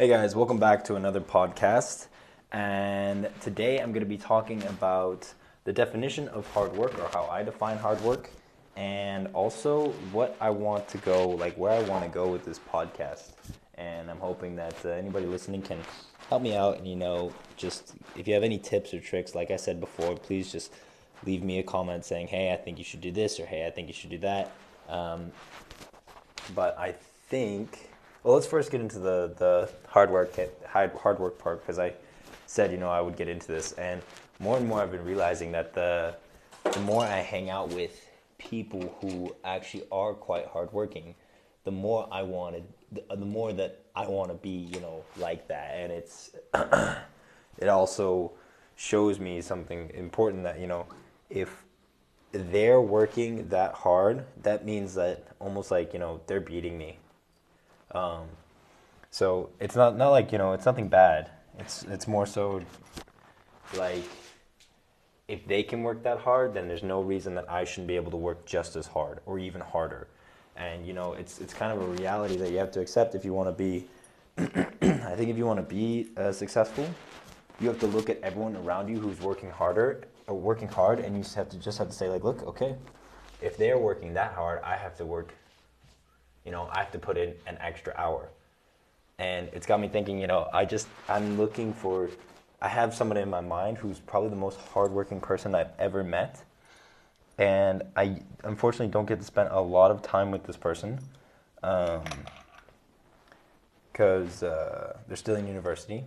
Hey guys, welcome back to another podcast. And today I'm going to be talking about the definition of hard work or how I define hard work and also what I want to go, like where I want to go with this podcast. And I'm hoping that uh, anybody listening can help me out and you know, just if you have any tips or tricks, like I said before, please just leave me a comment saying, hey, I think you should do this or hey, I think you should do that. Um, but I think well, let's first get into the the hard work hard hard work part because I said you know I would get into this, and more and more I've been realizing that the the more I hang out with people who actually are quite hardworking, the more I wanted, the, the more that I want to be, you know, like that, and it's it also shows me something important that you know if they're working that hard, that means that almost like you know they're beating me um, so it's not not like you know it's nothing bad. It's it's more so like if they can work that hard, then there's no reason that I shouldn't be able to work just as hard or even harder. And you know, it's it's kind of a reality that you have to accept if you want to be. I think if you want to be uh, successful, you have to look at everyone around you who's working harder, or uh, working hard, and you just have to just have to say like, look, okay, if they're working that hard, I have to work you know, I have to put in an extra hour. And it's got me thinking, you know, I just, I'm looking for, I have someone in my mind who's probably the most hardworking person I've ever met. And I unfortunately don't get to spend a lot of time with this person because um, uh, they're still in university.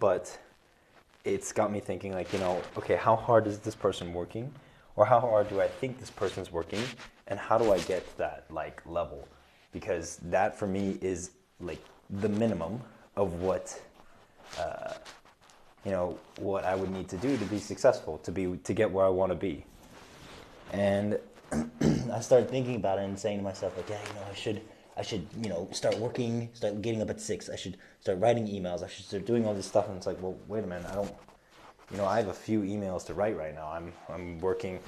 But it's got me thinking, like, you know, okay, how hard is this person working? Or how hard do I think this person's working? And how do I get to that, like, level? Because that for me is like the minimum of what uh, you know what I would need to do to be successful to be to get where I want to be. And I started thinking about it and saying to myself like yeah you know I should I should you know start working start getting up at six. I should start writing emails. I should start doing all this stuff. And it's like well wait a minute. I don't you know I have a few emails to write right now. I'm I'm working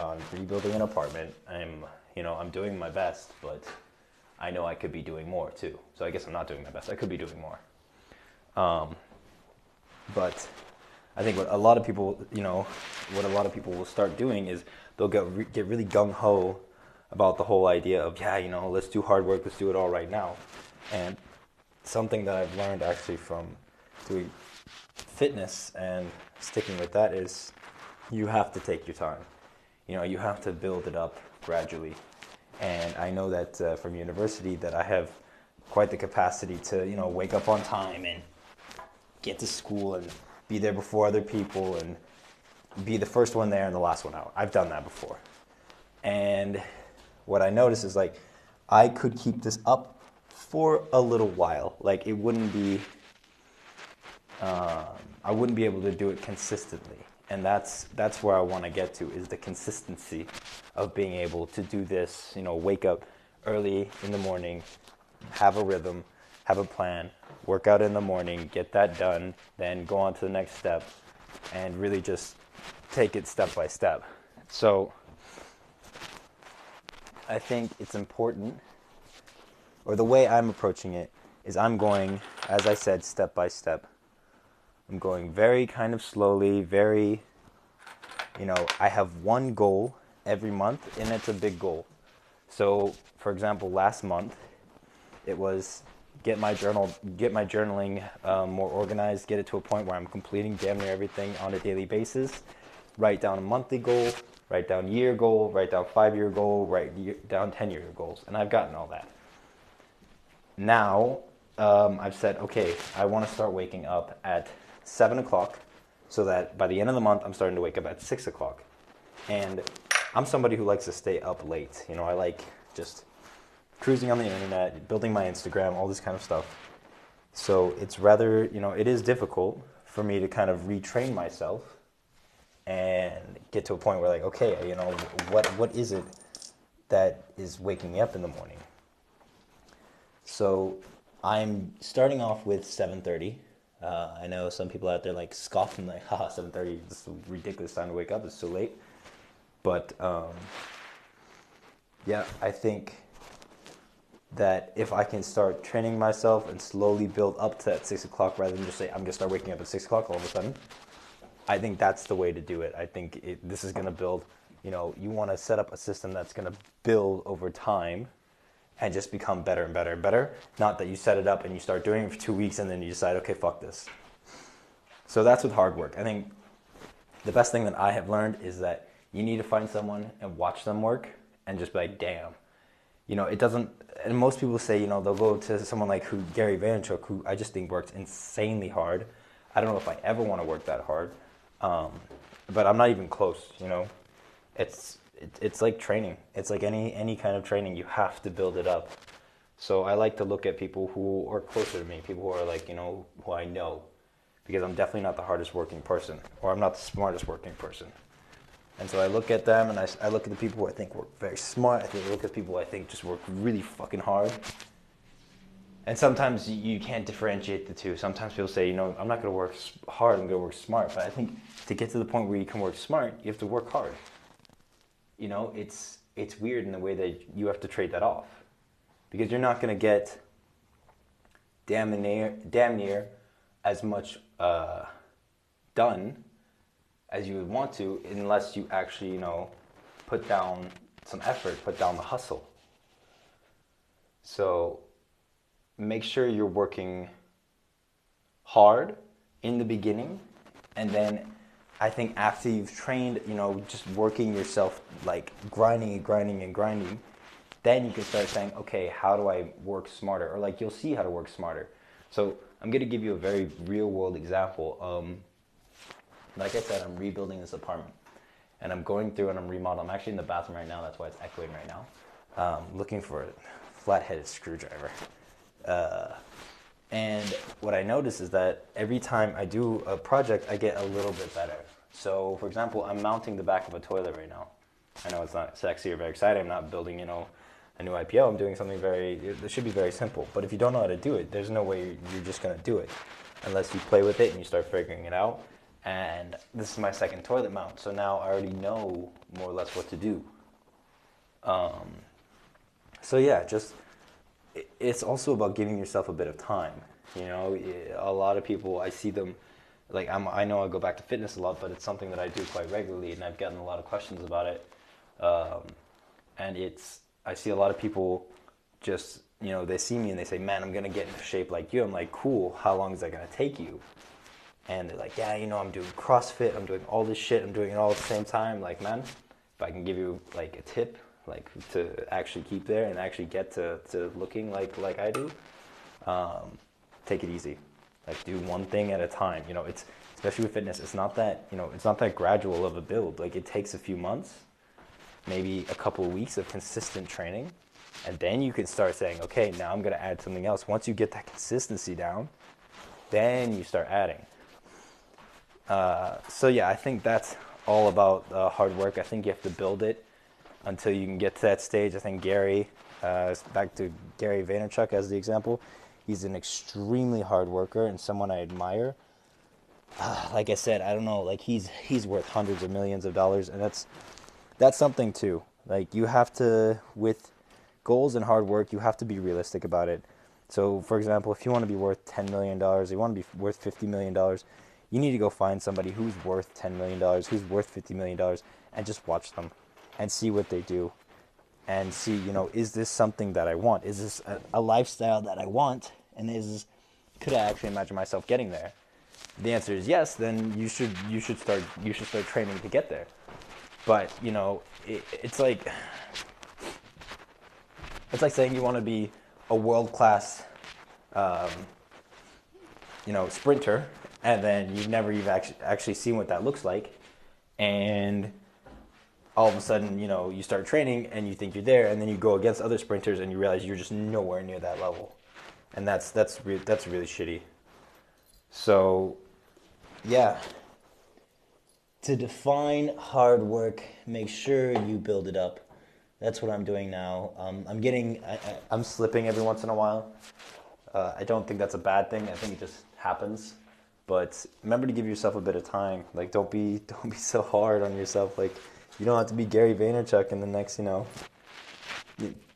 on rebuilding an apartment. I'm you know I'm doing my best but I know I could be doing more too. So I guess I'm not doing my best. I could be doing more. Um, but I think what a lot of people, you know, what a lot of people will start doing is they'll get re- get really gung ho about the whole idea of yeah, you know, let's do hard work, let's do it all right now. And something that I've learned actually from doing fitness and sticking with that is you have to take your time. You know, you have to build it up gradually and I know that uh, from university that I have quite the capacity to you know wake up on time and get to school and be there before other people and be the first one there and the last one out. I've done that before, and what I notice is like I could keep this up for a little while. Like it wouldn't be. Um, I wouldn't be able to do it consistently and that's that's where I want to get to is the consistency of being able to do this. You know, wake up early in the morning, have a rhythm, have a plan, work out in the morning, get that done, then go on to the next step, and really just take it step by step. So I think it's important, or the way I'm approaching it is I'm going, as I said, step by step I'm going very kind of slowly, very, you know, I have one goal every month, and it's a big goal. So, for example, last month, it was get my journal, get my journaling um, more organized, get it to a point where I'm completing damn near everything on a daily basis. Write down a monthly goal, write down year goal, write down five year goal, write year, down ten year goals, and I've gotten all that. Now um, I've said, okay, I want to start waking up at seven o'clock, so that by the end of the month, I'm starting to wake up at six o'clock. And I'm somebody who likes to stay up late. You know, I like just cruising on the internet, building my Instagram, all this kind of stuff. So it's rather, you know, it is difficult for me to kind of retrain myself and get to a point where like, okay, you know, what what is it that is waking me up in the morning? So I'm starting off with 7:30 uh, I know some people out there like scoffing like, haha, 7.30, this is ridiculous time to wake up, it's so late. But um, yeah, I think that if I can start training myself and slowly build up to that six o'clock rather than just say I'm gonna start waking up at six o'clock all of a sudden, I think that's the way to do it. I think it, this is gonna build. You know, you want to set up a system that's gonna build over time and just become better and better and better. Not that you set it up and you start doing it for two weeks and then you decide, okay, fuck this. So that's with hard work. I think the best thing that I have learned is that you need to find someone and watch them work and just be like, damn. You know, it doesn't, and most people say, you know, they'll go to someone like who Gary Vaynerchuk, who I just think works insanely hard. I don't know if I ever want to work that hard, um, but I'm not even close. You know, it's it, it's like training. It's like any any kind of training. You have to build it up. So I like to look at people who are closer to me, people who are like you know who I know, because I'm definitely not the hardest working person, or I'm not the smartest working person. And so I look at them, and I, I look at the people who I think work very smart. I think I look at people I think just work really fucking hard. And sometimes you can't differentiate the two. Sometimes people say, you know, I'm not going to work hard. I'm going to work smart. But I think to get to the point where you can work smart, you have to work hard you know, it's it's weird in the way that you have to trade that off because you're not going to get damn near damn near as much uh, done as you would want to unless you actually you know put down some effort, put down the hustle. So make sure you're working hard in the beginning and then I think after you've trained, you know, just working yourself, like grinding and grinding and grinding, then you can start saying, okay, how do I work smarter? Or like you'll see how to work smarter. So I'm to give you a very real world example. Um, like I said, I'm rebuilding this apartment and I'm going through and I'm remodeling. I'm actually in the bathroom right now. That's why it's echoing right now. Um, looking for a flat-headed screwdriver. Uh, and what I notice is that every time I do a project, I get a little bit better. So, for example, I'm mounting the back of a toilet right now. I know it's not sexy or very exciting. I'm not building, you know, a new IPO. I'm doing something very, it should be very simple. But if you don't know how to do it, there's no way you're just going to do it unless you play with it and you start figuring it out. And this is my second toilet mount. So now I already know more or less what to do. Um, so yeah, just it's also about giving yourself a bit of time. You know, a lot of people I see them like I'm, I know I go back to fitness a lot, but it's something that I do quite regularly, and I've gotten a lot of questions about it. Um, and it's I see a lot of people just you know they see me and they say, "Man, I'm gonna get into shape like you." I'm like, "Cool. How long is that gonna take you?" And they're like, "Yeah, you know, I'm doing CrossFit. I'm doing all this shit. I'm doing it all at the same time." Like, man, if I can give you like a tip, like to actually keep there and actually get to, to looking like like I do, um, take it easy. Like do one thing at a time. You know, it's especially with fitness. It's not that you know it's not that gradual of a build. Like it takes a few months, maybe a couple of weeks of consistent training, and then you can start saying, okay, now I'm to add something else. Once you get that consistency down, then you start adding. Uh, so yeah, I think that's all about uh, hard work. I think you have to build it until you can get to that stage. I think Gary, uh, back to Gary Vaynerchuk as the example, he's an extremely hard worker and someone I admire. Uh, like I said, I don't know, like he's he's worth hundreds of millions of dollars, and that's that's something too. Like you have to with goals and hard work, you have to be realistic about it. So, for example, if you want to be worth ten million dollars, you want to be worth fifty million dollars, you need to go find somebody who's worth ten million dollars, who's worth fifty million dollars, and just watch them and see what they do and see, you know, is this something that I want? Is this a, a lifestyle that I want? And is could I actually imagine myself getting there? The answer is yes. Then you should you should start you should start training to get there. But you know, it, it's like it's like saying you want to be a world class, um, you know, sprinter, and then you've never even actually actually seen what that looks like, and all of a sudden, you know, you start training and you think you're there, and then you go against other sprinters and you realize you're just nowhere near that level, and that's that's re- that's really shitty. So, yeah. To define hard work, make sure you build it up. That's what I'm doing now. Um, I'm getting, I, am slipping every once in a while. Uh, I don't think that's a bad thing. I think it just happens. But remember to give yourself a bit of time. Like, don't be, don't be so hard on yourself. Like, you don't have to be Gary Vaynerchuk in the next, you know,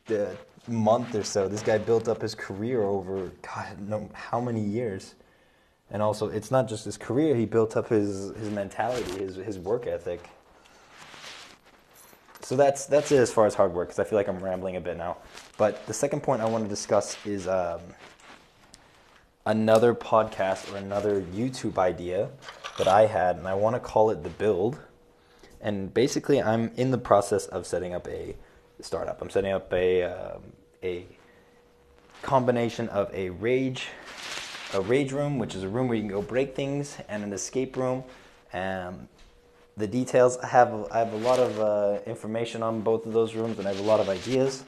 the month or so. This guy built up his career over God, no, how many years? And also, it's not just his career; he built up his his mentality, his his work ethic. So that's that's it as far as hard work. Because I feel like I'm rambling a bit now. But the second point I want to discuss is um, another podcast or another YouTube idea that I had, and I want to call it the Build. And basically, I'm in the process of setting up a startup. I'm setting up a um, a combination of a rage a rage room, which is a room where you can go break things, and an escape room. Um, the details I have I have a lot of uh, information on both of those rooms, and I have a lot of ideas.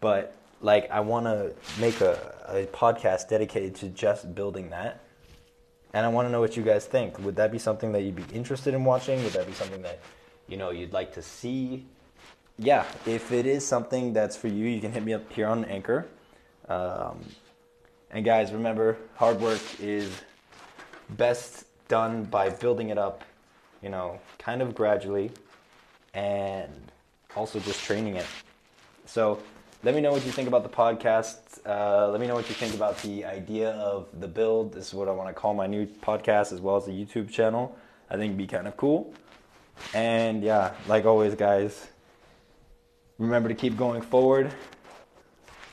But like, I want to make a, a podcast dedicated to just building that. And I want to know what you guys think. Would that be something that you'd be interested in watching? Would that be something that you know you'd like to see? Yeah, if it is something that's for you, you can hit me up here on Anchor. Um, and guys, remember, hard work is best done by building it up, you know, kind of gradually, and also just training it. So let me know what you think about the podcast. Uh, let me know what you think about the idea of the build. This is what I want to call my new podcast as well as the YouTube channel. I think it'd be kind of cool. And yeah, like always, guys, remember to keep going forward.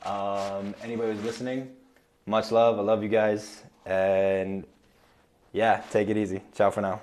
Um, anybody who's listening, much love. I love you guys. And yeah, take it easy. Ciao for now.